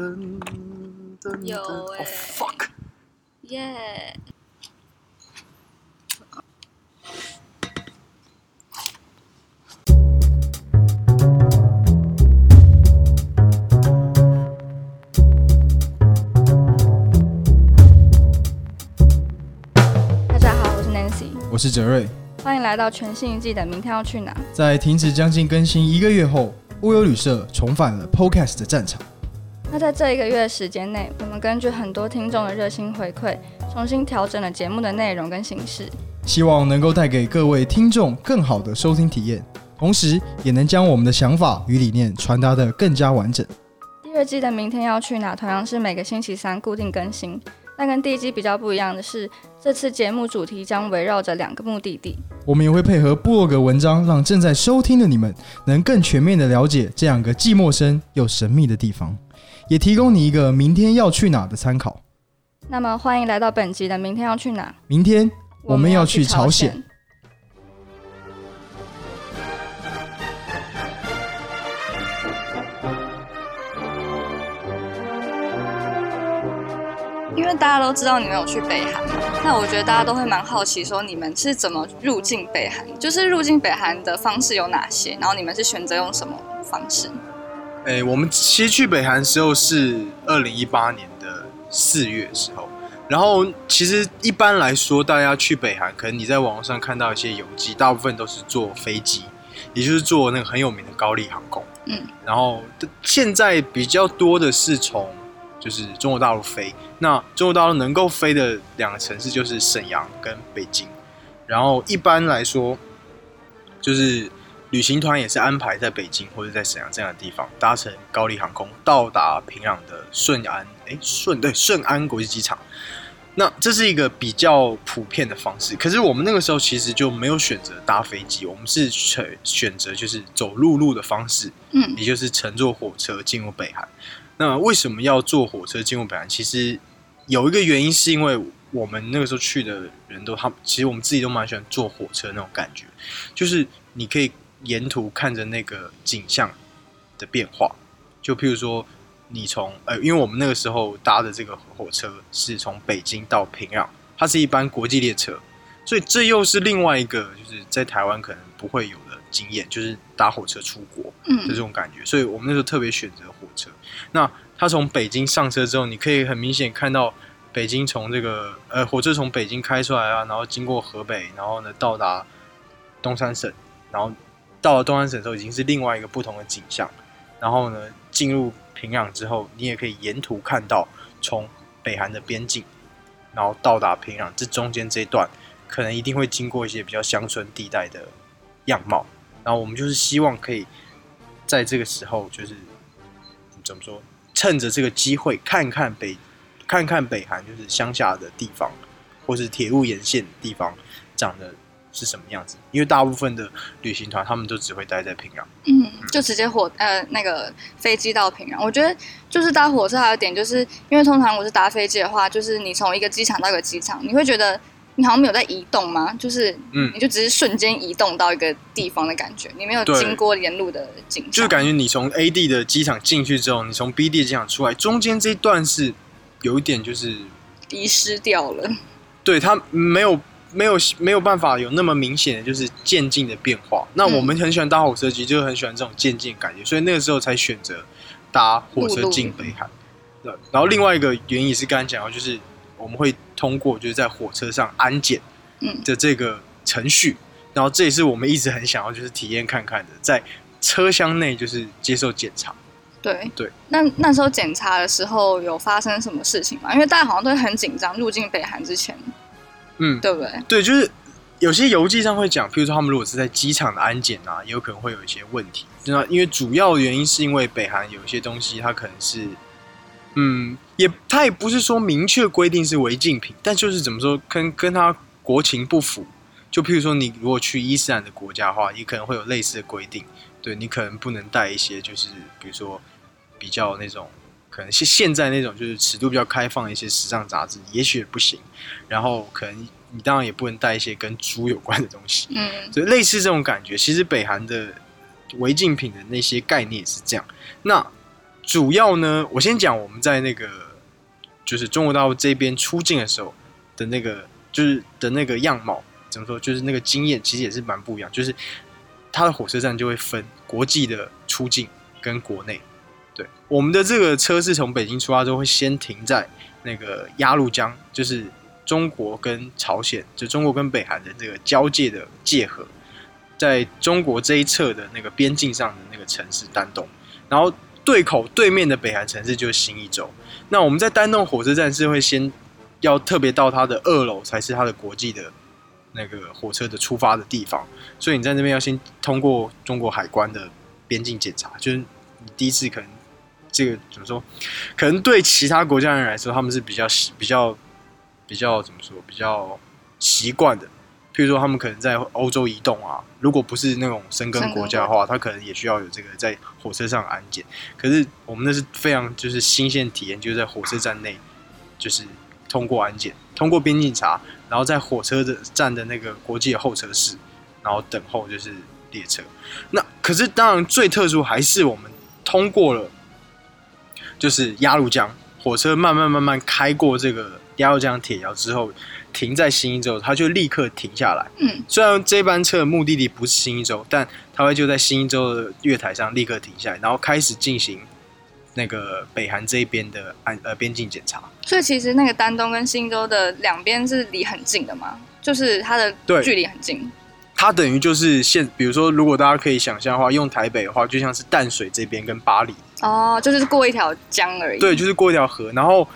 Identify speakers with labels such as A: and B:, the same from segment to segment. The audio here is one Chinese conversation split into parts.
A: 噔噔
B: 有
A: 噔
B: 欸
A: Oh fuck！
B: 耶！大家好，我是 Nancy，
C: 我是哲瑞。
B: 欢迎来到全新一季的《明天要去哪》。
C: 在停止将近更新一个月后，乌有旅社重返了 Podcast 的战场。
B: 那在这一个月的时间内，我们根据很多听众的热心回馈，重新调整了节目的内容跟形式。
C: 希望能够带给各位听众更好的收听体验，同时也能将我们的想法与理念传达得更加完整。
B: 第二季的《明天要去哪》同样是每个星期三固定更新，但跟第一季比较不一样的是，这次节目主题将围绕着两个目的地。
C: 我们也会配合部落格文章，让正在收听的你们能更全面的了解这两个既陌生又神秘的地方，也提供你一个明天要去哪的参考。
B: 那么，欢迎来到本集的《明天要去哪》。
C: 明天我们要去朝鲜。
B: 因为大家都知道你们有去北韩嘛，那我觉得大家都会蛮好奇，说你们是怎么入境北韩？就是入境北韩的方式有哪些？然后你们是选择用什么方式？
A: 哎、我们其实去北韩的时候是二零一八年的四月的时候，然后其实一般来说，大家去北韩，可能你在网络上看到一些游记，大部分都是坐飞机，也就是坐那个很有名的高丽航空。
B: 嗯，
A: 然后现在比较多的是从就是中国大陆飞，那中国大陆能够飞的两个城市就是沈阳跟北京，然后一般来说就是旅行团也是安排在北京或者在沈阳这样的地方，搭乘高丽航空到达平壤的顺安，哎顺对顺安国际机场。那这是一个比较普遍的方式，可是我们那个时候其实就没有选择搭飞机，我们是选选择就是走陆路的方式，
B: 嗯
A: 也就是乘坐火车进入北韩。那为什么要坐火车进入北韩？其实有一个原因是因为我们那个时候去的人都，他们其实我们自己都蛮喜欢坐火车那种感觉，就是你可以沿途看着那个景象的变化。就譬如说，你从呃，因为我们那个时候搭的这个火车是从北京到平壤，它是一班国际列车，所以这又是另外一个就是在台湾可能不会有的经验，就是搭火车出国。的
B: 嗯
A: 这种感觉，所以我们那时候特别选择火车。那他从北京上车之后，你可以很明显看到北京从这个呃火车从北京开出来啊，然后经过河北，然后呢到达东三省，然后到了东安省的时候已经是另外一个不同的景象。然后呢进入平壤之后，你也可以沿途看到从北韩的边境，然后到达平壤这中间这一段，可能一定会经过一些比较乡村地带的样貌。然后我们就是希望可以在这个时候，就是怎么说，趁着这个机会看看北，看看北韩就是乡下的地方，或是铁路沿线地方长得是什么样子。因为大部分的旅行团他们都只会待在平壤。
B: 嗯，就直接火呃那个飞机到平壤。我觉得就是搭火车还有一点，就是因为通常我是搭飞机的话，就是你从一个机场到一个机场，你会觉得你好像没有在移动吗？就是
A: 嗯
B: 你就只是瞬间移动到一个地方的感觉，你没有经过沿路的景。
A: 就是感觉你从 A 地的机场进去之后，你从 B 地的机场出来，中间这一段是有一点就是
B: 遗失掉了。
A: 对它没有没有没有办法有那么明显的就是渐进的变化。那
B: 嗯
A: 我们很喜欢搭火车机，就是很喜欢这种渐进的感觉，所以那个时候才选择搭火车进北韩。对，然后另外一个原因也是刚才讲到，就是我们会通过就是在火车上安检
B: 嗯
A: 的这个程序，然后这也是我们一直很想要就是体验看看的，在车厢内就是接受检查。
B: 对
A: 对。
B: 那那时候检查的时候有发生什么事情吗？因为大家好像都会很紧张，入境北韩之前，
A: 嗯，
B: 对不对？
A: 对，就是有些游记上会讲，譬如说他们如果是在机场的安检啊，也有可能会有一些问题。那因为主要原因是因为北韩有一些东西，它可能是，嗯，也它也不是说明确规定是违禁品，但就是怎么说，跟跟它国情不符。就譬如说，你如果去伊斯兰的国家的话，也可能会有类似的规定。对你可能不能带一些，就是比如说比较那种，可能是现在那种就是尺度比较开放的一些时尚杂志，也许也不行。然后可能你当然也不能带一些跟猪有关的东西，
B: 嗯
A: 所以类似这种感觉。其实北韩的违禁品的那些概念也是这样。那主要呢，我先讲我们在那个就是中国大陆这边出境的时候的那个就是的那个样貌，怎么说？就是那个经验其实也是蛮不一样，就是它的火车站就会分国际的出境跟国内。对，我们的这个车是从北京出发之后会先停在那个鸭绿江，就是中国跟朝鲜，就中国跟北韩的这个交界的界河，在中国这一侧的那个边境上的那个城市丹东，然后对口对面的北韩城市就是新一州。那我们在丹东火车站是会先要特别到它的二楼才是它的国际的那个火车的出发的地方，所以你在那边要先通过中国海关的边境检查，就是你第一次可能这个怎么说，可能对其他国家人来说他们是比较习比较比较怎么说比较习惯的。譬如说，他们可能在欧洲移动啊，如果不是那种生根国家的话，他可能也需要有这个在火车上安检。可是我们那是非常就是新鲜体验，就是在火车站内，就是通过安检，通过边境查，然后在火车的站的那个国际候车室，然后等候就是列车。那可是当然最特殊还是我们通过了，就是鸭绿江火车慢慢慢慢开过这个鸭绿江铁桥之后。停在新一州，它就立刻停下来。
B: 嗯，
A: 虽然这班车的目的地不是新一州，但它会就在新一州的月台上立刻停下来，然后开始进行那个北韩这一边的安呃边境检查。
B: 所以其实那个丹东跟新州的两边是离很近的嘛，就是它的
A: 对
B: 距离很近。
A: 它等于就是现，比如说，如果大家可以想象的话，用台北的话，就像是淡水这边跟巴黎，
B: 哦，就是过一条江而已。
A: 对，就是过一条河，然后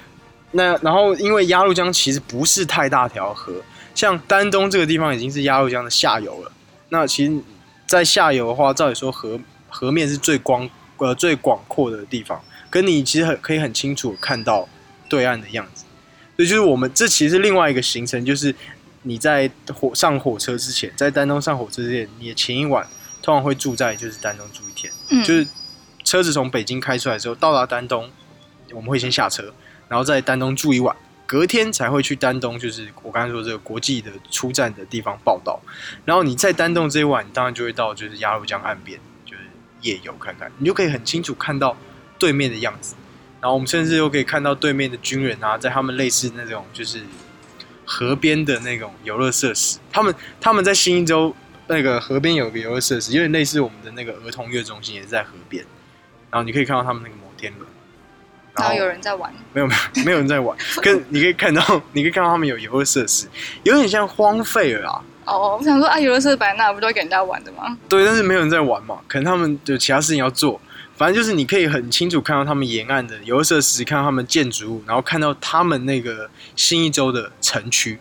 A: 那然后因为鸭绿江其实不是太大条河，像丹东这个地方已经是鸭绿江的下游了。那其实，在下游的话，照理说河河面是最光呃最广阔的地方，跟你其实很可以很清楚看到对岸的样子。所以就是我们这其实是另外一个行程，就是你在火上火车之前，在丹东上火车之前，你的前一晚通常会住在就是丹东住一天。
B: 嗯，
A: 就是车子从北京开出来之后，到达丹东，我们会先下车，然后在丹东住一晚，隔天才会去丹东，就是我刚才说这个国际的出站的地方报道。然后你在丹东这一晚，你当然就会到就是鸭绿江岸边，就是夜游看看，你就可以很清楚看到对面的样子。然后我们甚至又可以看到对面的军人啊，在他们类似那种就是河边的那种游乐设施，他们他们在新一州那个河边有个游乐设施，有点类似我们的那个儿童乐中心，也是在河边。然后你可以看到他们那个摩天轮，
B: 然后有人在玩。
A: 没有没有没有人在玩，跟你可以看到你可以看到他们有游乐设施，有点像荒废了啊。
B: 哦，我想说啊，游乐设施摆那不都会给人家玩的吗？
A: 对，但是没有人在玩嘛，可能他们有其他事情要做。反正就是你可以很清楚看到他们沿岸的游乐设施，看到他们建筑物，然后看到他们那个新一州的城区，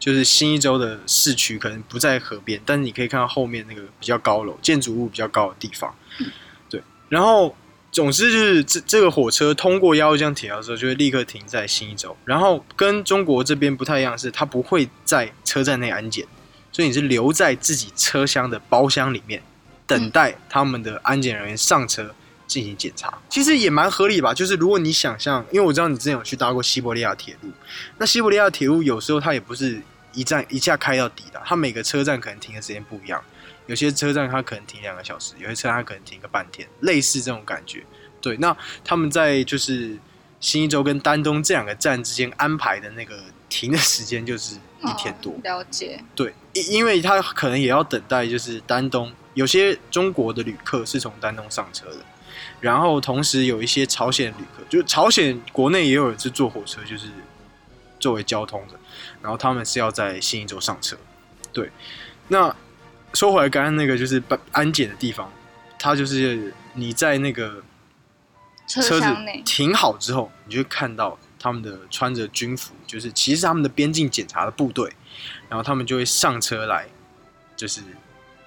A: 就是新一州的市区，可能不在河边，但是你可以看到后面那个比较高楼、建筑物比较高的地方。对，然后总之就是这这个火车通过鸭绿江铁桥的时候，就会立刻停在新一州。然后跟中国这边不太一样，是它不会在车站内安检，所以你是留在自己车厢的包厢里面，等待他们的安检人员上车。进行检查，其实也蛮合理吧。就是如果你想象，因为我知道你之前有去搭过西伯利亚铁路，那西伯利亚铁路有时候它也不是一站一下开到底的，它每个车站可能停的时间不一样。有些车站它可能停两个小时，有些车站它可能停个半天，类似这种感觉。对，那他们在就是新一州跟丹东这两个站之间安排的那个停的时间就是一天多。
B: 哦了解。
A: 对，因因为他可能也要等待，就是丹东有些中国的旅客是从丹东上车的。然后同时有一些朝鲜旅客，就是朝鲜国内也有人是坐火车，就是作为交通的。然后他们是要在新一州上车。对，那说回来，刚刚那个就是安安检的地方，它就是你在那个
B: 车
A: 车子，停好之后，你就会看到他们的穿着军服，就是其实他们的边境检查的部队，然后他们就会上车来，就是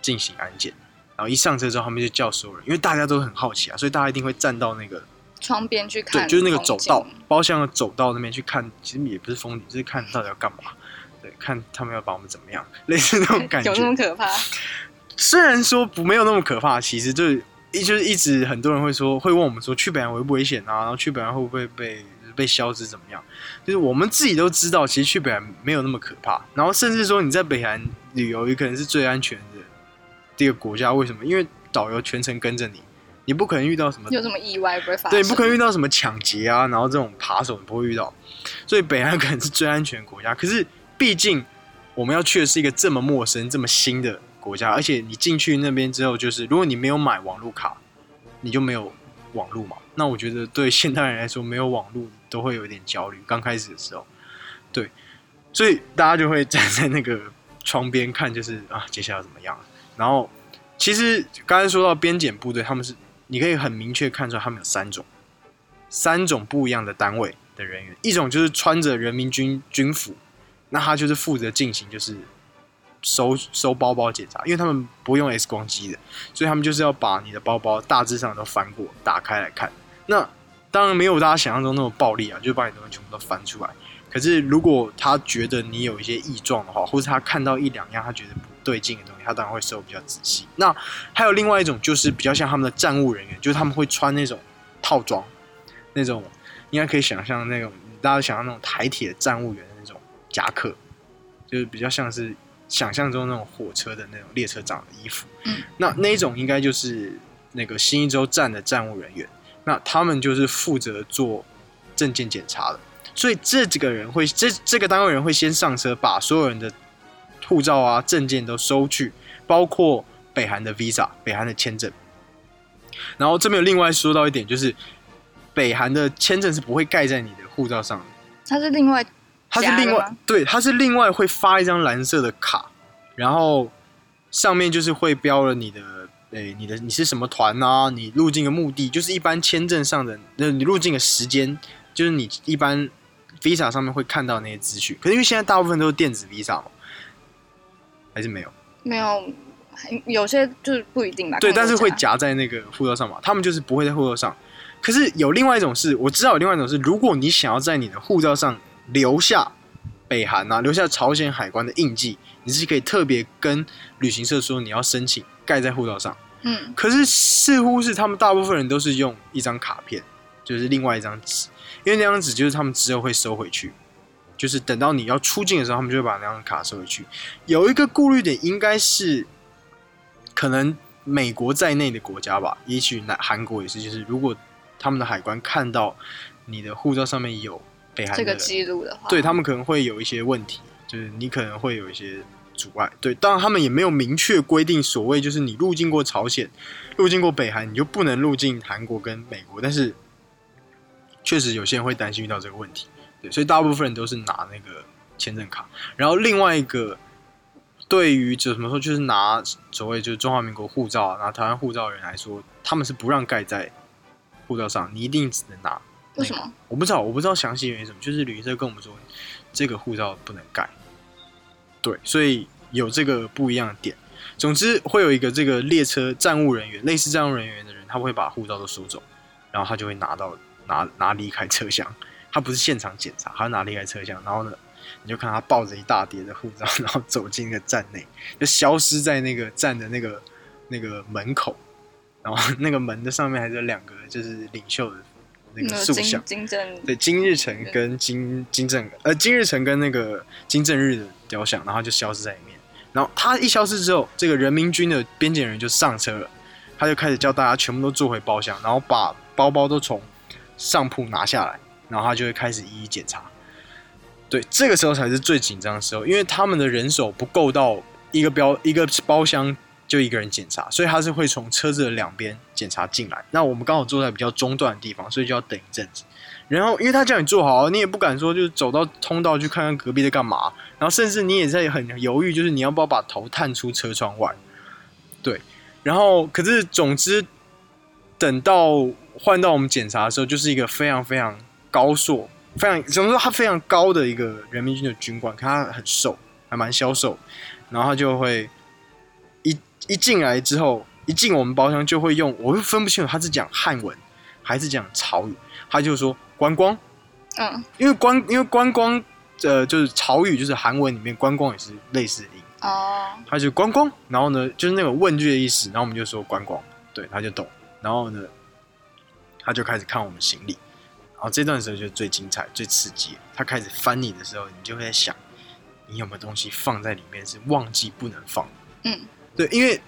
A: 进行安检。然后一上车之后，他们就叫所有人，因为大家都很好奇啊，所以大家一定会站到那个
B: 窗边去看，
A: 对，就是那个走道，包厢的走道那边去看，其实也不是风景，就是看到底要干嘛，对，看他们要把我们怎么样，类似那种感觉。
B: 有那么可怕？
A: 虽然说不没有那么可怕，其实就是一就是一直很多人会说，会问我们说去北韩危不危险啊？然后去北韩会不会被被消失怎么样？就是我们自己都知道，其实去北韩没有那么可怕。然后甚至说你在北韩旅游，也可能是最安全的第一个国家。为什么？因为导游全程跟着你，你不可能遇到什么
B: 有什么意外不会发生？
A: 对，不可能遇到什么抢劫啊，然后这种扒手你不会遇到，所以北韩可能是最安全的国家。可是毕竟我们要去的是一个这么陌生、这么新的国家，而且你进去那边之后，就是如果你没有买网络卡，你就没有网络嘛。那我觉得对现代人来说，没有网络都会有一点焦虑。刚开始的时候，对，所以大家就会站在那个窗边看，就是啊，接下来怎么样？然后其实刚才说到边检部队，他们是。你可以很明确看出来，他们有三种，三种不一样的单位的人员。一种就是穿着人民军军服，那他就是负责进行就是收收包包检查，因为他们不用 X 光机的，所以他们就是要把你的包包大致上都翻过，打开来看。那当然没有大家想象中那么暴力啊，就是把你东西全部都翻出来。可是如果他觉得你有一些异状的话，或者他看到一两样他觉得不对劲的东西，他当然会收比较仔细。那还有另外一种，就是比较像他们的站务人员，就是他们会穿那种套装，那种应该可以想象那种大家想象那种台铁站务员的那种夹克，就是比较像是想象中那种火车的那种列车长的衣服。
B: 嗯，
A: 那那一种应该就是那个新一周站的站务人员，那他们就是负责做证件检查的。所以这几个人会，这这个单位人会先上车，把所有人的护照啊、证件都收去，包括北韩的 visa、北韩的签证。然后这边有另外说到一点，就是北韩的签证是不会盖在你的护照上的，
B: 它是另外，
A: 它是另外对，它是另外会发一张蓝色的卡，然后上面就是会标了你的，诶，你的你是什么团啊？你入境的目的，就是一般签证上的，那你入境的时间，就是你一般。Visa 上面会看到那些资讯，可是因为现在大部分都是电子 Visa 嘛，还是没有？
B: 没有，有些就是不一定吧。
A: 对，但是会夹在那个护照上嘛，他们就是不会在护照上。可是有另外一种是，我知道有另外一种是，如果你想要在你的护照上留下北韩啊，留下朝鲜海关的印记，你是可以特别跟旅行社说你要申请盖在护照上。
B: 嗯。
A: 可是似乎是他们大部分人都是用一张卡片，就是另外一张纸。因为那张纸就是他们之后会收回去，就是等到你要出境的时候，他们就会把那张卡收回去。有一个顾虑点，应该是可能美国在内的国家吧，也许南韩国也是，就是如果他们的海关看到你的护照上面有北韩
B: 这个记录的话，
A: 对他们可能会有一些问题，就是你可能会有一些阻碍。对，当然他们也没有明确规定，所谓就是你入境过朝鲜、入境过北韩，你就不能入境韩国跟美国，但是。确实有些人会担心遇到这个问题，对，所以大部分人都是拿那个签证卡。然后另外一个，对于就怎么说，就是拿所谓就是中华民国护照、拿台湾护照的人来说，他们是不让盖在护照上，你一定只能拿。
B: 为什么？
A: 我不知道，我不知道详细原因什么。就是旅行社跟我们说，这个护照不能盖。对，所以有这个不一样的点。总之，会有一个这个列车站务人员，类似站务人员的人，他会把护照都收走，然后他就会拿到。拿拿离开车厢，他不是现场检查，他拿离开车厢，然后呢，你就看他抱着一大叠的护照，然后走进那个站内，就消失在那个站的那个那个门口，然后那个门的上面还有两个就是领袖的那个塑像，
B: 金正
A: 对金日成跟金金正呃金日成跟那个金正日的雕像，然后就消失在里面，然后他一消失之后，这个人民军的边检人就上车了，他就开始叫大家全部都坐回包厢，然后把包包都从。上铺拿下来，然后他就会开始一一检查。对，这个时候才是最紧张的时候，因为他们的人手不够到一个标一个包厢就一个人检查，所以他是会从车子的两边检查进来。那我们刚好坐在比较中段的地方，所以就要等一阵子。然后，因为他叫你坐好，你也不敢说就走到通道去看看隔壁在干嘛。然后，甚至你也在很犹豫，就是你要不要把头探出车窗外。对，然后可是总之等到。换到我们检查的时候，就是一个非常非常高硕、非常怎么说他非常高的一个人民军的军官，看他很瘦，还蛮消瘦，然后他就会一一进来之后，一进我们包厢就会用，我会分不清楚他是讲汉文还是讲潮语，他就说观光，
B: 嗯，
A: 因为观因为观光呃就是潮语就是韩文里面观光也是类似的音。
B: 哦，
A: 他就观光，然后呢就是那种问句的意思，然后我们就说观光，对，他就懂，然后呢。他就开始看我们行李，然后这段时候就最精彩、最刺激。他开始翻你的时候，你就会在想，你有没有东西放在里面是忘记不能放？
B: 嗯，
A: 对，因为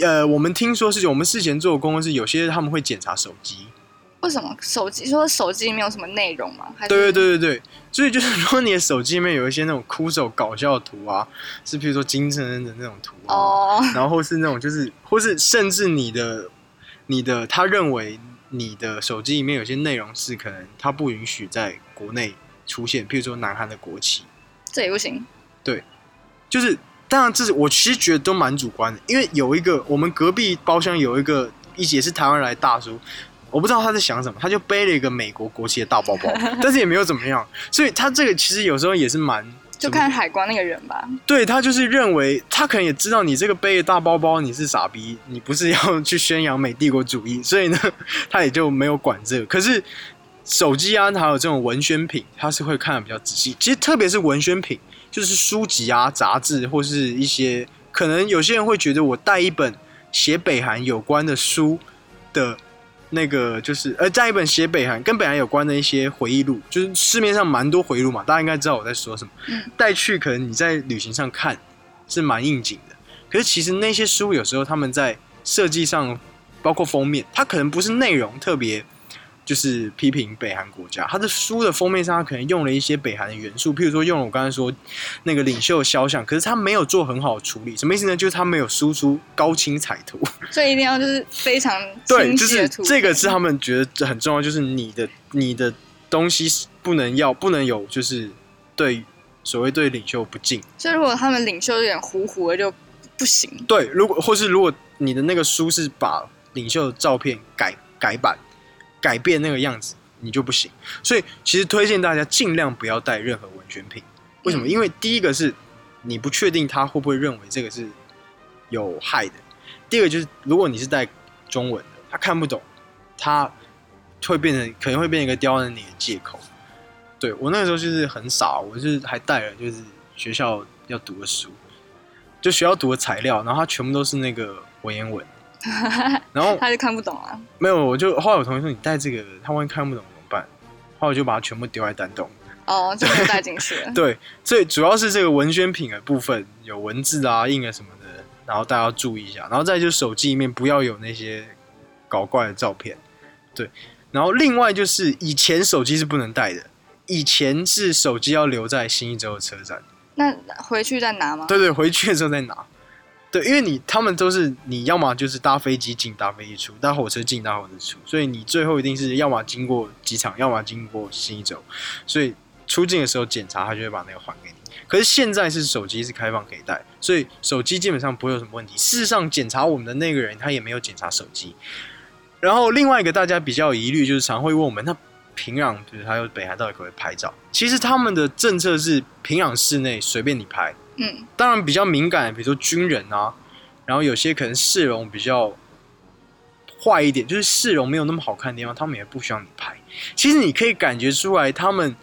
A: 呃，我们听说是我们事前做的功课是有些他们会检查手机，
B: 为什么手机说手机里面有什么内容吗？
A: 对对对对对，所以就是如果你的手机里面有一些那种枯手搞笑的图啊，是譬如说金正恩的那种图啊，
B: 哦，
A: 然后是那种就是，或是甚至你的你的他认为你的手机里面有些内容是可能它不允许在国内出现，譬如说南韩的国旗，
B: 这也不行。
A: 对就是当然这是我其实觉得都蛮主观的，因为有一个我们隔壁包厢有一个一也是台湾来的大叔。我不知道他在想什么，他就背了一个美国国旗的大包包，但是也没有怎么样，所以他这个其实有时候也是蛮
B: 就看海关那个人吧。
A: 对他就是认为，他可能也知道你这个背的大包包你是傻逼，你不是要去宣扬美帝国主义，所以呢，他也就没有管这个。可是手机啊，还有这种文宣品，他是会看的比较仔细。其实特别是文宣品，就是书籍啊、杂志或是一些，可能有些人会觉得我带一本写北韩有关的书的。那个就是，呃，在一本写北韩跟北韩有关的一些回忆录，就是市面上蛮多回忆录嘛，大家应该知道我在说什么。
B: 嗯
A: 带去可能你在旅行上看是蛮应景的，可是其实那些书有时候他们在设计上，包括封面，它可能不是内容特别就是批评北韩国家，他的书的封面上他可能用了一些北韩的元素，譬如说用了我刚才说那个领袖肖像，可是他没有做很好的处理，什么意思呢？就是他没有输出高清彩图。
B: 所以一定要就是非常
A: 对，
B: 清
A: 就是这个是他们觉得很重要，就是你的你的东西是不能要不能有就是对所谓对领袖不敬。
B: 所以如果他们领袖有点糊糊的就不行。
A: 对，如果或是如果你的那个书是把领袖的照片改改版改变那个样子，你就不行。所以其实推荐大家尽量不要带任何文宣品。为什么？
B: 嗯
A: 因为第一个是你不确定他会不会认为这个是有害的；第二个就是如果你是带中文的，他看不懂，他会变成可能会变成一个刁难你的借口。对我那个时候就是很傻，我就是还带了就是学校要读的书，就学校读的材料，然后它全部都是那个文言文，然后
B: 他就看不懂啊。
A: 没有，我就后来我同学说你带这个，他万一看不懂怎么办？后来我就把它全部丢在丹东。
B: 哦，就没有带进去了。
A: 对，所以主要是这个文宣品的部分有文字啊、印啊什么的，然后大家要注意一下。然后再就是手机里面不要有那些搞怪的照片。对，然后另外就是以前手机是不能带的，以前是手机要留在新一周的车站。
B: 那回去再拿吗？
A: 对对，回去的时候再拿。对，因为你他们都是你要么就是搭飞机进，搭飞机出；搭火车进，搭火车出。所以你最后一定是要么经过机场，要么经过新一州。所以出境的时候检查，他就会把那个还给你。可是现在是手机是开放可以带，所以手机基本上不会有什么问题。事实上，检查我们的那个人他也没有检查手机。然后另外一个大家比较有疑虑，就是常会问我们，那平壤，比如还有北海到底可不可以拍照？其实他们的政策是平壤市内随便你拍。
B: 嗯，
A: 当然比较敏感，比如说军人啊，然后有些可能市容比较坏一点，就是市容没有那么好看的地方，他们也不希望你拍。其实你可以感觉出来，他们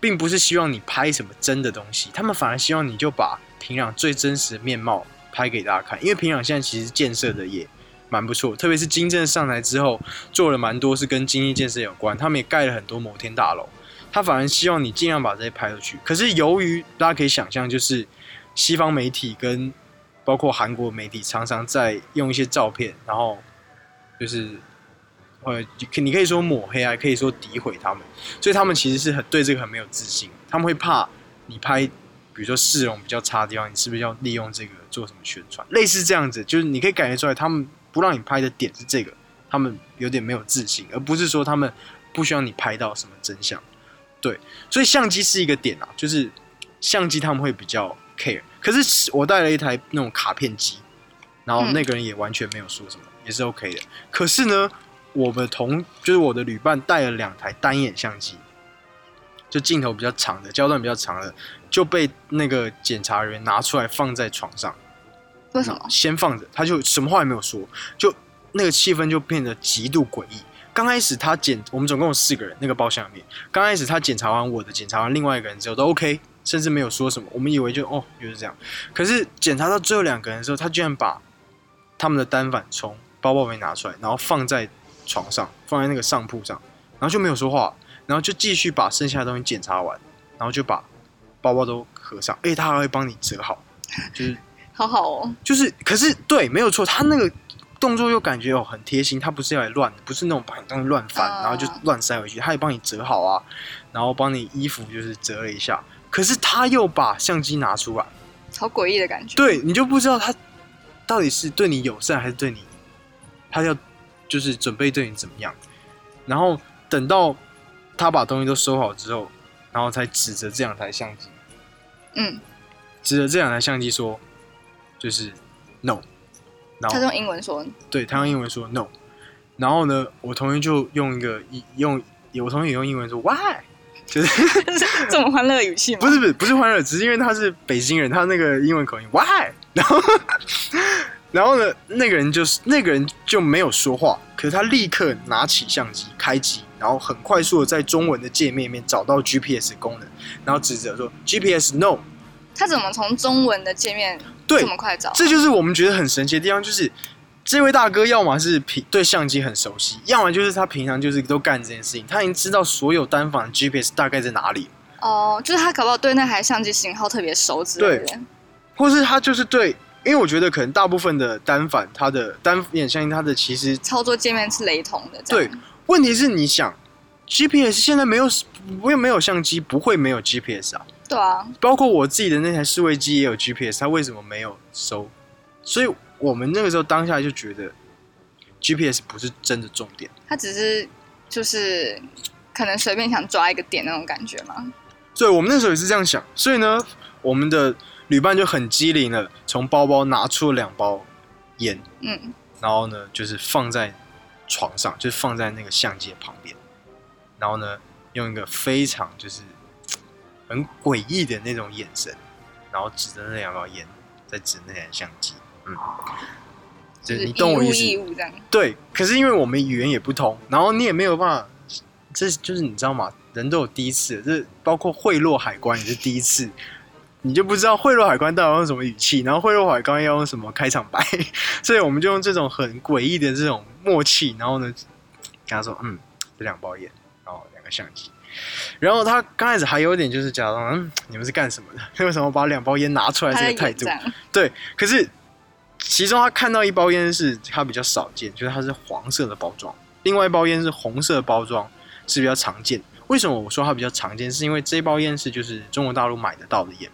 A: 并不是希望你拍什么真的东西，他们反而希望你就把平壤最真实的面貌拍给大家看。因为平壤现在其实建设的也蛮不错，特别是金正上台之后，做了蛮多是跟经济建设有关，他们也盖了很多摩天大楼。他反而希望你尽量把这些拍出去。可是由于大家可以想象，就是西方媒体跟包括韩国媒体常常在用一些照片，然后就是呃，你可以说抹黑啊，可以说诋毁他们，所以他们其实是很对这个很没有自信。他们会怕你拍，比如说市容比较差的地方，你是不是要利用这个做什么宣传？类似这样子，就是你可以感觉出来，他们不让你拍的点是这个，他们有点没有自信，而不是说他们不希望你拍到什么真相。对，所以相机是一个点啊，就是相机他们会比较 care。可是我带了一台那种卡片机，然后
B: 嗯
A: 那个人也完全没有说什么，也是 OK 的。可是呢，我们同就是我的旅伴带了两台单眼相机，就镜头比较长的，焦段比较长的，就被那个检查人员拿出来放在床上，
B: 为什么？
A: 先放着，他就什么话也没有说，就那个气氛就变得极度诡异。刚开始他检，我们总共有四个人，那个包厢里面，刚开始他检查完我的，检查完另外一个人之后都 OK，甚至没有说什么，我们以为就哦就是这样。可是检查到最后两个人的时候，他居然把他们的单反从包包里面拿出来，然后放在床上，放在那个上铺上，然后就没有说话，然后就继续把剩下的东西检查完，然后就把包包都合上，而且他还会帮你折好，就是
B: 好好哦，
A: 就是可是对，没有错，他那个动作又感觉哦很贴心，他不是要来乱，不是那种把你东西乱翻，
B: 嗯。
A: 然后就乱塞回去，他也帮你折好啊，然后帮你衣服就是折了一下，可是他又把相机拿出来，
B: 好诡异的感觉。
A: 对你就不知道他到底是对你友善还是对你，他要就是准备对你怎么样，然后等到他把东西都收好之后，然后才指着这两台相机，
B: 嗯，
A: 指着这两台相机说，就是 no，然后
B: 他用英文说，
A: 对他用英文说 no，然后呢，我同学就用一个一用，我同学也用英文说 why，就是
B: 这么欢乐的语气吗？
A: 不是不是不是欢乐，只是因为他是北京人，他那个英文口音 why，然后然后呢，那个人就是那个人就没有说话，可是他立刻拿起相机开机，然后很快速的在中文的界面里面找到 GPS 功能，然后指着说 GPS no，
B: 他怎么从中文的界面
A: 对
B: 这么快找？
A: 这就是我们觉得很神奇的地方，就是这位大哥要么是平对相机很熟悉，要么就是他平常就是都干这件事情，他已经知道所有单反 GPS 大概在哪里，
B: 哦，就是他搞不好对那台相机型号特别熟之类的。
A: 或是他就是对，因为我觉得可能大部分的单反，它的单眼相机，它的其实
B: 操作界面是雷同的，这
A: 对
B: 样，
A: 问题是你想 GPS 现在没有不会没有相机，不会没有 GPS 啊，
B: 对啊，
A: 包括我自己的那台侍卫机也有 GPS，它为什么没有收？所以我们那个时候当下就觉得 GPS 不是真的重点。
B: 它只是就是可能随便想抓一个点那种感觉嘛。
A: 对我们那时候也是这样想，所以呢，我们的旅伴就很机灵的从包包拿出了两包烟，
B: 嗯，
A: 然后呢，就是放在床上，就是放在那个相机的旁边，然后呢，用一个非常就是很诡异的那种眼神，然后指着那两包烟，再指那台相机，嗯，就
B: 就是是
A: 你懂我意思。对。可是因为我们语言也不通，然后你也没有办法，这就是你知道吗？人都有第一次，这包括贿赂海关也是第一次。你就不知道贿赂海关到底要用什么语气，然后贿赂海关要用什么开场白，所以我们就用这种很诡异的这种默契，然后呢，跟他说，嗯，这两包烟，然后两个相机，然后他刚开始还有点就是假装，嗯，你们是干什么的？为什么把两包烟拿出来这个态度？对，可是其中他看到一包烟是他比较少见，就是它是黄色的包装，另外一包烟是红色的包装，是比较常见。为什么我说它比较常见？是因为这包烟是就是中国大陆买得到的烟。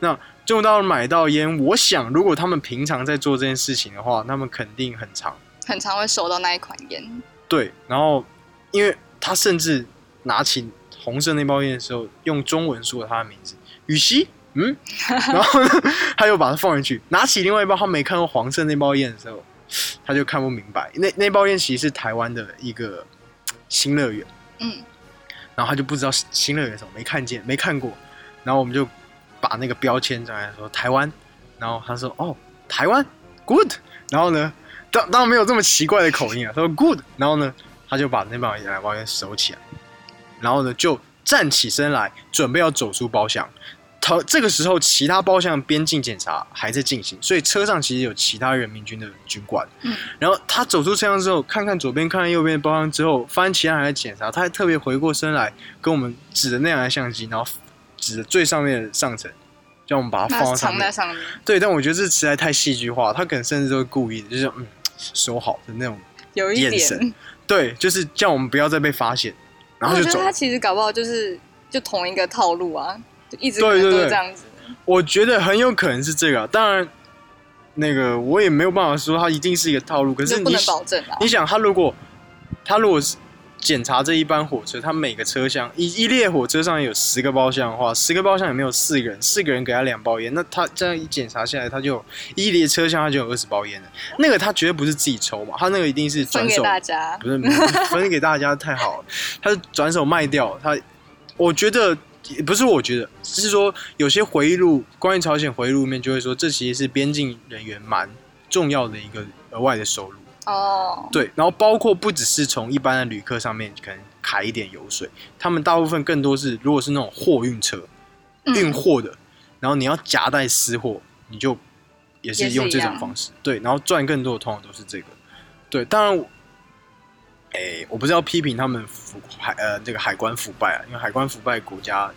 A: 那中国大陆买到烟，我想如果他们平常在做这件事情的话，他们肯定很常
B: 很常会收到那一款烟。
A: 对。然后，因为他甚至拿起红色那包烟的时候，用中文说了他的名字。羽西，嗯，然后呢，他又把它放进去，拿起另外一包他没看过黄色那包烟的时候，他就看不明白，那那包烟其实是台湾的一个新乐园，
B: 嗯，
A: 然后他就不知道新乐园什么，没看见，没看过，然后我们就把那个标签上来说台湾，然后他说哦台湾？Good，然后呢，当当然没有这么奇怪的口音啊，他说 good，然后呢，他就把那包两包烟收起来，然后呢就站起身来，准备要走出包厢。他这个时候，其他包厢边境检查还在进行，所以车上其实有其他人民军的军官。
B: 嗯，
A: 然后他走出车厢之后，看看左边，看看右边的包厢之后，发现其他人还在检查，他还特别回过身来跟我们指着那两台相机，然后指着最上面的上层，叫我们把它放
B: 在上面，
A: 对，但我觉得这实在太戏剧化，他可能甚至都会故意的，就是嗯收好的那种。
B: 有一点。
A: 眼神对，就是叫我们不要再被发现，然
B: 我觉得。他其实搞不好就是就同一个套路啊，就一直都
A: 对对
B: 是这样子。
A: 我觉得很有可能是这个啊，当然，那个我也没有办法说他一定是一个套路。可是你
B: 就不能保证啊
A: 你。想，他如果他如果是检查这一班火车，它每个车厢一一列火车上有十个包厢的话，十个包厢里面有四个人，四个人给他两包烟，那他这样一检查下来，他就有一列车厢他就有二十包烟了。那个他绝对不是自己抽嘛，他那个一定是转手
B: 大家，
A: 不是分给大家太好了，他是转手卖掉。他，我觉得也不是，我觉得是说有些回忆录，关于朝鲜回忆录里面就会说，这其实是边境人员蛮重要的一个额外的收入。
B: 哦，
A: 对，然后包括不只是从一般的旅客上面可能卡一点油水，他们大部分更多是如果是那种货运车运
B: 嗯，
A: 货的，然后你要夹带私货，你就也是用这种方式，对，然后赚更多的通常都是这个，对，当然我不是要批评他们腐海呃这个海关腐败啊，因为海关腐败国家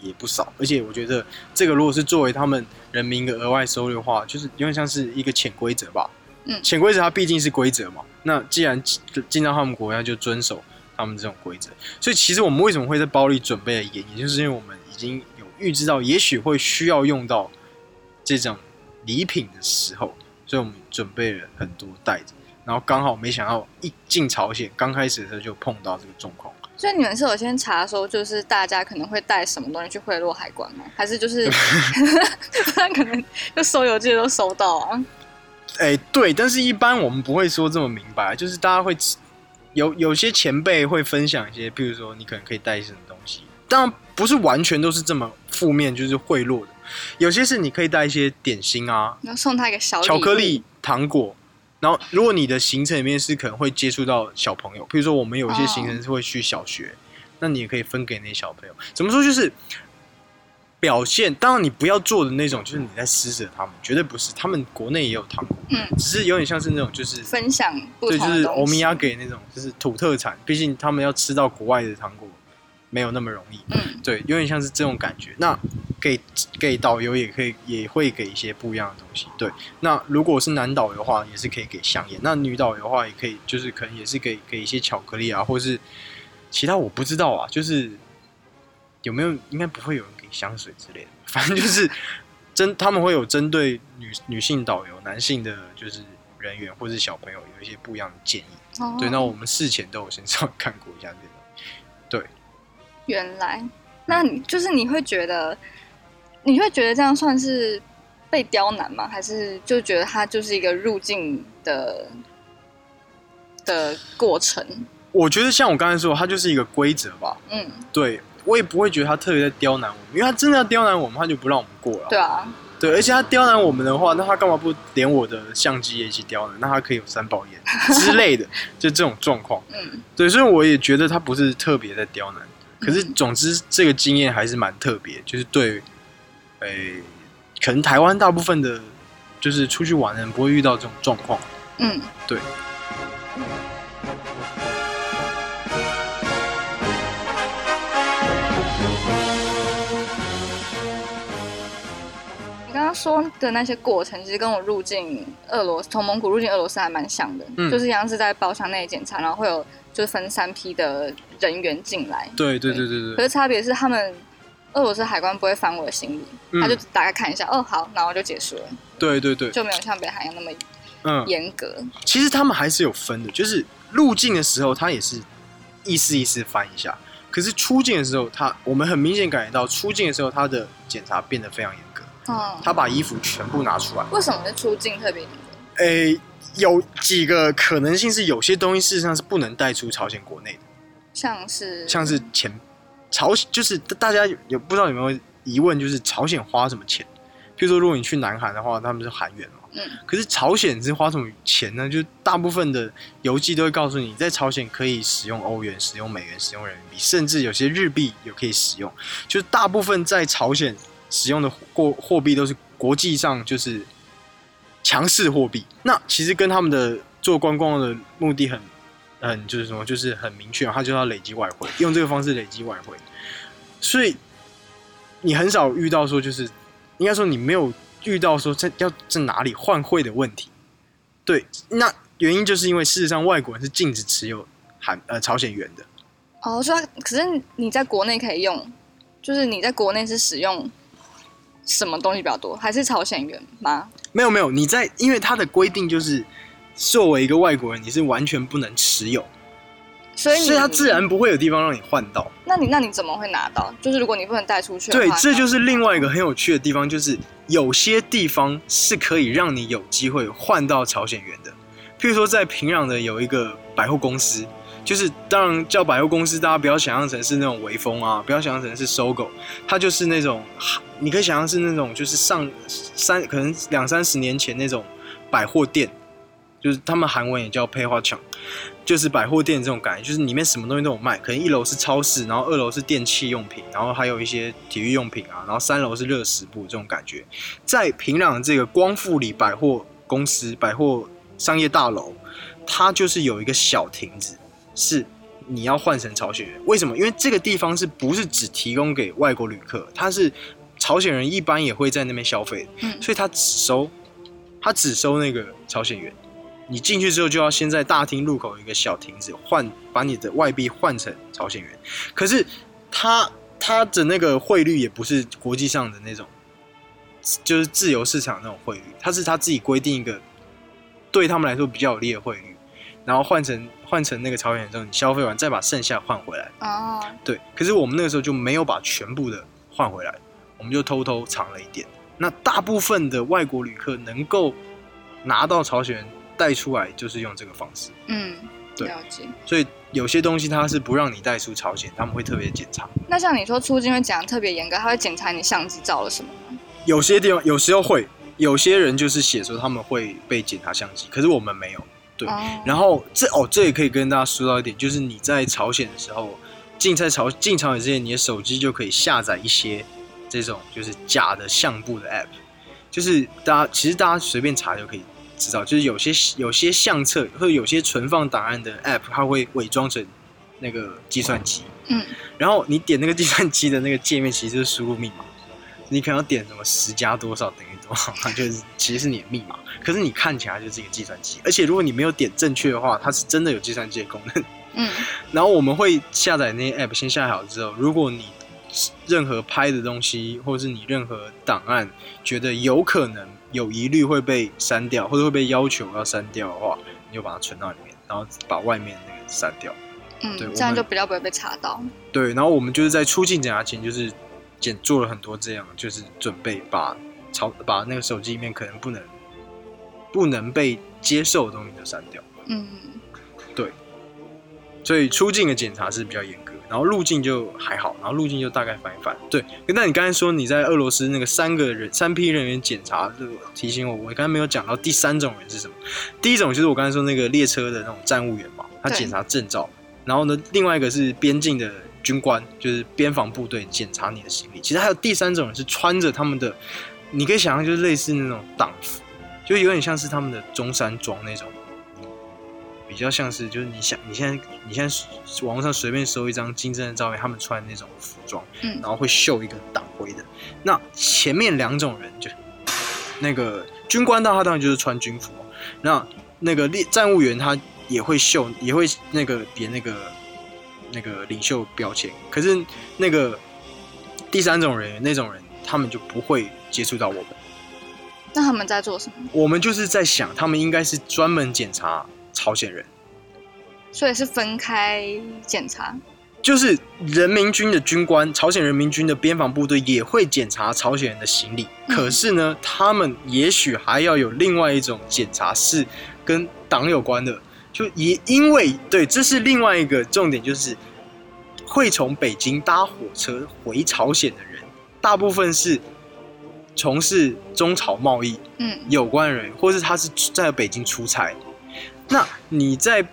A: 也不少，而且我觉得这个如果是作为他们人民的额外收入的话，就是有点像是一个潜规则吧。
B: 嗯
A: 潜规则它毕竟是规则嘛，那既然进进到他们国家就遵守他们这种规则，所以其实我们为什么会在包里准备的盐，也就是因为我们已经有预知到，也许会需要用到这种礼品的时候，所以我们准备了很多袋子，然后刚好没想到一进朝鲜，刚开始的时候就碰到这个状况。
B: 所以你们是有先查说，就是大家可能会带什么东西去贿赂海关吗？还是就是 他可能就收邮寄都收到啊？
A: 哎、对，但是一般我们不会说这么明白，就是大家会有有些前辈会分享一些，譬如说你可能可以带什么东西，当然不是完全都是这么负面，就是贿赂的，有些是你可以带一些点心啊、
B: 然后送他一个小
A: 巧克力、糖果。然后，如果你的行程里面是可能会接触到小朋友，譬如说我们有一些行程是会去小学，那你也可以分给那些小朋友。怎么说？就是表现，当然你不要做的那种，就是你在施舍他们，绝对不是。他们国内也有糖果，
B: 嗯，
A: 只是有点像是那种就是
B: 分享不
A: 对，就是。欧米亚给那种就是土特产，毕竟他们要吃到国外的糖果没有那么容易。
B: 嗯，
A: 对，有点像是这种感觉。那给给导游也可以，也会给一些不一样的东西。对，那如果是男导游的话，也是可以给香烟。那女导游的话，也可以，就是可能也是给给一些巧克力啊，或是其他我不知道啊，就是有没有应该不会有香水之类的，反正就是针他们会有针对女女性导游、男性的就是人员或是小朋友有一些不一样的建议。
B: 哦
A: 对，那我们事前都有先稍微看过一下这个。
B: 对原来，那你就是你会觉得，你会觉得这样算是被刁难吗？还是就觉得它就是一个入境的的过程？
A: 我觉得像我刚才说，它就是一个规则吧。
B: 嗯，
A: 对我也不会觉得他特别在刁难我们，因为他真的要刁难我们，他就不让我们过了。
B: 对啊，
A: 对，而且他刁难我们的话，那他干嘛不连我的相机也一起刁难？那他可以有三包烟之类的，就这种状况。
B: 嗯，
A: 对，所以我也觉得他不是特别在刁难。可是总之，这个经验还是蛮特别，就是对，诶、可能台湾大部分的，就是出去玩的人不会遇到这种状况。
B: 嗯，
A: 对。
B: 刚刚说的那些过程，其实跟我入境俄罗斯，从蒙古入境俄罗斯还蛮像的，
A: 嗯
B: 就是一样是在包厢内检查，然后会有就是分三批的人员进来。
A: 对对对对对，
B: 可是差别是他们俄罗斯海关不会翻我的行李，
A: 嗯
B: 他就大概看一下，哦好，然后就结束了，
A: 对对对，
B: 就没有像北韩一样那么
A: 嗯，
B: 严格。
A: 其实他们还是有分的，就是入境的时候，他也是意思意思翻一下。可是出境的时候，他我们很明显感觉到出境的时候，他的检查变得非常严格，
B: 嗯，
A: 他把衣服全部拿出来。
B: 为什么是出境特别严格？
A: 诶、有几个可能性是有些东西事实上是不能带出朝鲜国内的，
B: 像是
A: 像是钱，朝就是大家有有不知道有没有疑问，就是朝鲜花什么钱？譬如说，如果你去南韩的话，他们是韩元嘛，
B: 嗯
A: 可是朝鲜是花什么钱呢？就大部分的邮寄都会告诉你，在朝鲜可以使用欧元、使用美元、使用人民币，甚至有些日币也可以使用。就是大部分在朝鲜使用的货货币都是国际上就是强势货币。那其实跟他们的做观光的目的很很就是什么，就是很明确，他就要累积外汇，用这个方式累积外汇。所以你很少遇到说就是应该说你没有遇到说在要在哪里换汇的问题。对，那原因就是因为事实上外国人是禁止持有韩呃朝鲜元的。
B: 哦，说可是你在国内可以用，就是你在国内是使用什么东西比较多？还是朝鲜元吗？
A: 没有没有，你在因为它的规定就是作为一个外国人，你是完全不能持有，
B: 所以你
A: 所以它自然不会有地方让你换到。
B: 那你那你怎么会拿到？就是如果你不能带出去的
A: 对，这就是另外一个很有趣的地方，就是有些地方是可以让你有机会换到朝鲜元的。譬如说，在平壤的有一个百货公司，就是当然叫百货公司，大家不要想象成是那种微风啊，不要想象成是搜狗，它就是那种你可以想象是那种就是上三可能两三十年前那种百货店，就是他们韩文也叫配花墙，就是百货店这种感觉，就是里面什么东西都有卖。可能一楼是超市，然后二楼是电器用品，然后还有一些体育用品啊，然后三楼是热食部这种感觉。在平壤这个光复里百货公司、百货商业大楼，它就是有一个小亭子，是你要换成朝鲜元。为什么？因为这个地方是不是只提供给外国旅客？它是朝鲜人一般也会在那边消费，
B: 嗯
A: 所以他只收，他只收那个朝鲜元。你进去之后就要先在大厅入口有一个小亭子换，把你的外币换成朝鲜元。可是他他的那个汇率也不是国际上的那种，就是自由市场那种汇率，他是他自己规定一个对他们来说比较有利的汇率，然后换成换成那个朝鲜元之后，你消费完再把剩下换回来。
B: 哦，
A: 对，可是我们那个时候就没有把全部的换回来，我们就偷偷藏了一点。那大部分的外国旅客能够拿到朝鲜带出来，就是用这个方式。
B: 嗯，
A: 对
B: 了解。
A: 所以有些东西它是不让你带出朝鲜，他们会特别检查。
B: 那像你说出境会讲得特别严格，他会检查你相机照了什么吗？
A: 有些地方有时候会，有些人就是写说他们会被检查相机，可是我们没有。对
B: 哦，
A: 然后这哦，这也可以跟大家说到一点，就是你在朝鲜的时候，进在朝进朝鲜之前，你的手机就可以下载一些这种就是假的相簿的 app，就是大家其实大家随便查就可以知道，就是有些有些相册或者有些存放档案的 app，它会伪装成那个计算机，
B: 嗯，
A: 然后你点那个计算机的那个界面，其实就是输入密码。你可能要点什么十加多少等于 就是其实是你的密码。可是你看起来就是一个计算机，而且如果你没有点正确的话，它是真的有计算机的功能。
B: 嗯，
A: 然后我们会下载那些 app，先下载好之后，如果你任何拍的东西，或者是你任何档案觉得有可能有疑虑会被删掉，或者会被要求要删掉的话，你就把它存到里面，然后把外面那个删掉。
B: 嗯，
A: 对
B: 这样就比较不会被查到。
A: 对，然后我们就是在出境检查前，就是检做了很多这样，就是准备把朝把那个手机里面可能不能不能被接受的东西都删掉。
B: 嗯，对
A: 所以出境的检查是比较严格，然后入境就还好，然后入境就大概翻一翻。对，那你刚才说你在俄罗斯那个三个人三批人员检查，这个提醒我，我刚才没有讲到第三种人是什么。第一种就是我刚才说那个列车的那种站务员嘛，他检查证照，然后呢，另外一个是边境的军官，就是边防部队检查你的行李。其实还有第三种人是穿着他们的，你可以想象就是类似那种党服，就有点像是他们的中山装那种。比较像是，就是你想你现在你现在网络上随便搜一张金正恩照片，他们穿那种服装，
B: 嗯
A: 然后会绣一个党徽的。那前面两种人就那个军官，那他当然就是穿军服哦，那那个列站务员他也会绣，也会那个别那个那个领袖标签。可是那个第三种人员那种人，他们就不会接触到我们。
B: 那他们在做什么？
A: 我们就是在想，他们应该是专门检查朝鲜人。
B: 所以是分开检查。
A: 就是人民军的军官，朝鲜人民军的边防部队也会检查朝鲜人的行李。
B: 嗯
A: 可是呢，他们也许还要有另外一种检查是跟党有关的，就也因为对，这是另外一个重点，就是会从北京搭火车回朝鲜的人，大部分是从事中朝贸易，
B: 嗯，
A: 有关人，或是他是在北京出差。那你在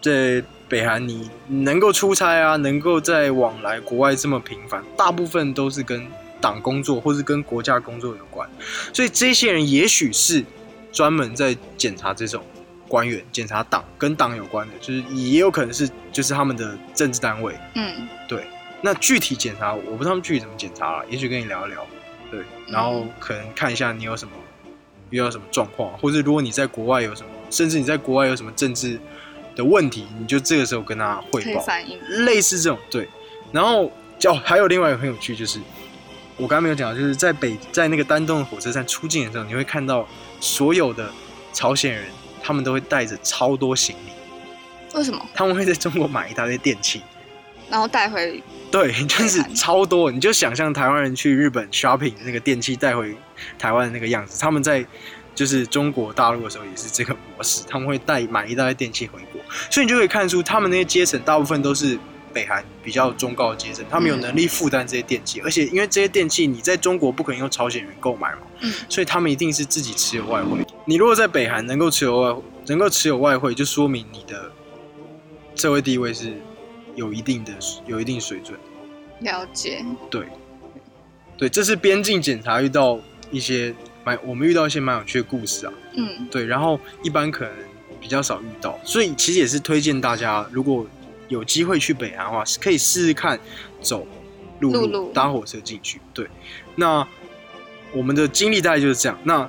A: 在北韩，你能够出差啊，能够在往来国外这么频繁，大部分都是跟党工作或是跟国家工作有关。所以这些人也许是专门在检查这种官员，检查党跟党有关的，就是也有可能是就是他们的政治单位。
B: 嗯，
A: 那具体检查，我不知道他们具体怎么检查啦，也许跟你聊一聊，对，然后
B: 嗯
A: 可能看一下你有什么遇到什么状况，或者如果你在国外有什么，甚至你在国外有什么政治的问题，你就这个时候跟他汇报，
B: 反映。
A: 类似这种对。然后哦，还有另外一个很有趣，就是我刚刚没有讲，就是在北在那个丹东的火车站出境的时候，你会看到所有的朝鲜人，他们都会带着超多行李，
B: 为什么？
A: 他们会在中国买一大堆电器。
B: 然后带回
A: 对，就是超多，你就想象台湾人去日本 shopping 那个电器带回台湾的那个样子，他们在就是中国大陆的时候也是这个模式，他们会带买一大堆电器回国，所以你就可以看出他们那些阶层大部分都是北韩比较中高的阶层，他们有
B: 嗯
A: 能力负担这些电器，而且因为这些电器你在中国不可能用朝鲜元购买嘛，
B: 嗯
A: 所以他们一定是自己持有外汇。你如果在北韩能够持有外能够持有外汇，就说明你的社会地位是有一定的有一定水准。
B: 了解。
A: 对，对，这是边境检查遇到一些蛮我们遇到一些蛮有趣的故事啊。
B: 嗯
A: 对，然后一般可能比较少遇到，所以其实也是推荐大家，如果有机会去北韩的话，是可以试试看走陆路搭火车进去。对，那我们的经历大概就是这样。那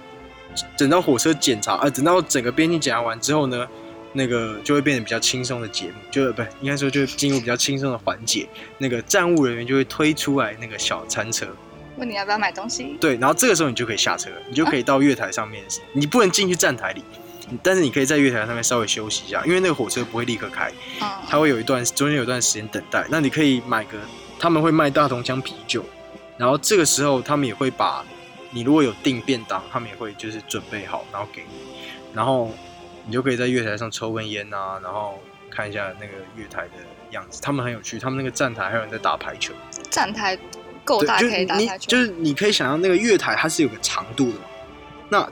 A: 等到火车检查，呃，等到整个边境检查完之后呢，那个就会变得比较轻松的节目，就不应该说就会进入比较轻松的环节。那个站务人员就会推出来那个小餐车，
B: 问你要不要买东西？
A: 对，然后这个时候你就可以下车，你就可以到月台上面，你不能进去站台里，但是你可以在月台上面稍微休息一下，因为那个火车不会立刻开，
B: 嗯，
A: 它会有一段中间有一段时间等待。那你可以买个，他们会卖大同江啤酒，然后这个时候他们也会把你如果有订便当，他们也会就是准备好，然后给你，然后你就可以在月台上抽根烟啊，然后看一下那个月台的样子，他们很有趣，他们那个站台还有人在打排球。
B: 站台够，大
A: 你
B: 可以打排球，
A: 就是你可以想象那个月台它是有个长度的嘛，那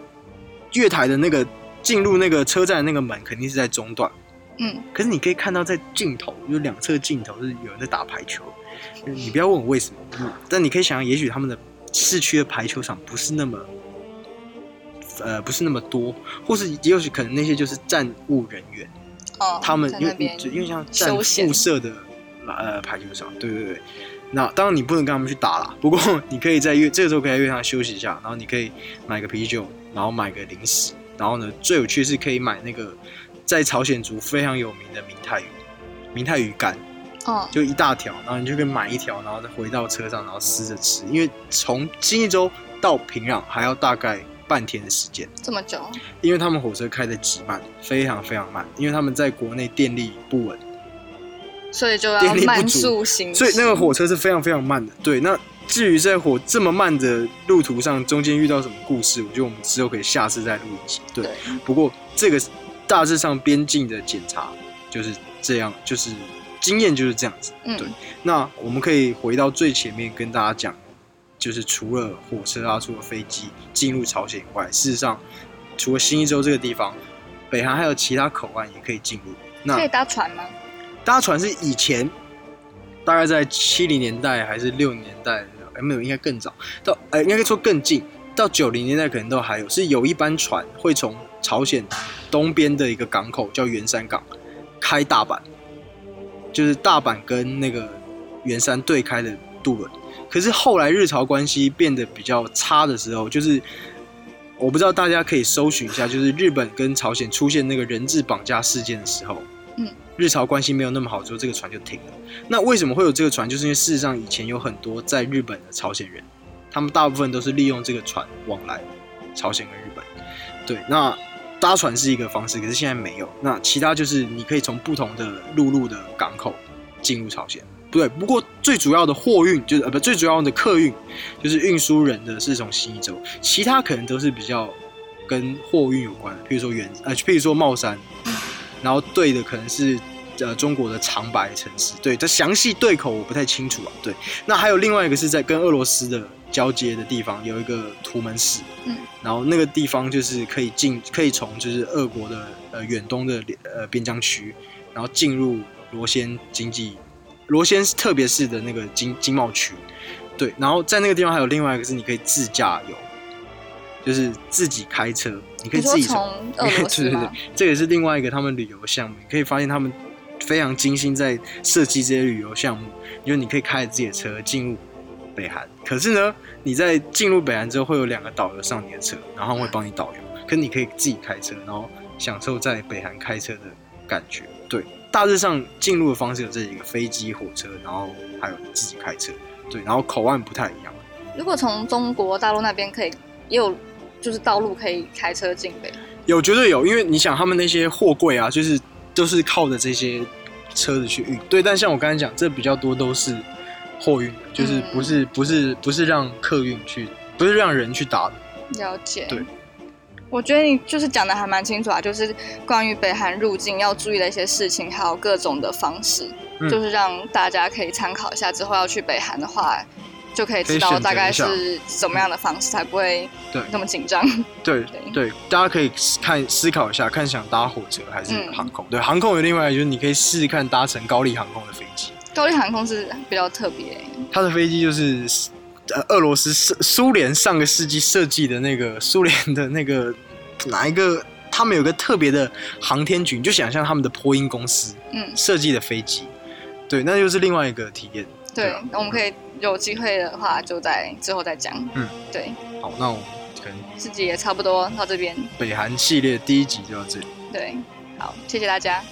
A: 月台的那个进入那个车站的那个门肯定是在中段，
B: 嗯，
A: 可是你可以看到在尽头，就两侧尽头是有人在打排球。你不要问我为什么，嗯但你可以想象，也许他们的市区的排球场不是那么，呃，不是那么多，或是也许可能那些就是站务人员，
B: 哦，
A: 他们因为因为像站宿舍的呃排球场，对对对。那当然你不能跟他们去打啦，不过 你可以在月这个时候可以在月上休息一下，然后你可以买个啤酒，然后买个零食，然后呢最有趣是可以买那个在朝鲜族非常有名的明太鱼，明太鱼干，
B: 哦，
A: 就一大条，然后你就可以买一条，然后再回到车上，然后撕着吃。因为从新一州到平壤还要大概半天的时间，
B: 这么久，
A: 因为他们火车开的极慢，非常非常慢，因为他们在国内电力不稳。
B: 所以就要
A: 电力不
B: 慢
A: 足
B: 速行驶，
A: 所以那个火车是非常非常慢的。对，那至于在火这么慢的路途上，中间遇到什么故事，我觉得我们之后可以下次再录一集。对，
B: 对，
A: 不过这个大致上边境的检查就是这样，就是经验就是这样子。
B: 嗯
A: 对，那我们可以回到最前面跟大家讲，就是除了火车啊，除了飞机进入朝鲜以外，事实上除了新一州这个地方，北韩还有其他口岸也可以进入。那
B: 可以搭船吗？
A: 搭船是以前大概在七零年代还是六零年代，哎没有，应该更早，到呃应该说更近，到九零年代可能都还有，是有一班船会从朝鲜东边的一个港口叫圆山港开大阪，就是大阪跟那个圆山对开的渡轮。可是后来日朝关系变得比较差的时候，就是我不知道大家可以搜寻一下，就是日本跟朝鲜出现那个人质绑架事件的时候，
B: 嗯，
A: 日朝关系没有那么好之后，这个船就停了。那为什么会有这个船？就是因为事实上以前有很多在日本的朝鲜人，他们大部分都是利用这个船往来朝鲜跟日本。对，那搭船是一个方式，可是现在没有。那其他就是你可以从不同的陆路的港口进入朝鲜。不对，不过最主要的货运就是呃不，最主要的客运就是运输人的是从新一州，其他可能都是比较跟货运有关的，譬如说原呃，譬如说茂山，然后对的可能是呃中国的长白城市，对，这详细对口我不太清楚啊。对，那还有另外一个是在跟俄罗斯的交接的地方有一个图门市，
B: 嗯，
A: 然后那个地方就是可以进，可以从就是俄国的呃远东的呃边疆区，然后进入罗先经济罗先特别市的那个经经贸区，对，然后在那个地方还有另外一个是你可以自驾游，就是自己开车，你可以自己。
B: 从
A: 对对 对？，这也是另外一个他们旅游项目。你可以发现他们非常精心在设计这些旅游项目，因为你可以开着自己的车进入北韩。可是呢，你在进入北韩之后，会有两个导游上你的车，然后会帮你导游。可是你可以自己开车，然后享受在北韩开车的感觉。对，大致上进入的方式有这几个：飞机、火车，然后还有自己开车。对，然后口岸不太一样。
B: 如果从中国大陆那边可以，也有就是道路可以开车进北，
A: 有绝对有，因为你想他们那些货柜啊，就是都是靠着这些车子去运。对，但像我刚才讲，这比较多都是货运，就是不是、不是不是让客运去，不是让人去打的。
B: 了解。
A: 对，
B: 我觉得你就是讲的还蛮清楚啊，就是关于北韩入境要注意的一些事情，还有各种的方式，
A: 嗯
B: 就是让大家可以参考一下。之后要去北韩的话，就可以知道大概是怎么样的方式，才不会
A: 对
B: 那么紧张。
A: 对
B: 对
A: 对，大家可以看思考一下，看想搭火车还是
B: 嗯
A: 航空。对，航空有另外就是你可以试试看搭乘高丽航空的飞机，
B: 高丽航空是比较特别，
A: 它的飞机就是呃俄罗斯苏苏联上个世纪设计的那个苏联的那个哪一个，他们有个特别的航天局，你就想象他们的波音公司
B: 嗯
A: 设计的飞机，对，那就是另外一个体验。对
B: 那我们可以有机会的话，就在之后再讲。
A: 嗯，
B: 对，
A: 好，那我们可能
B: 自己也差不多到这边。
A: 北韩系列第一集就到这里。
B: 对，好，谢谢大家。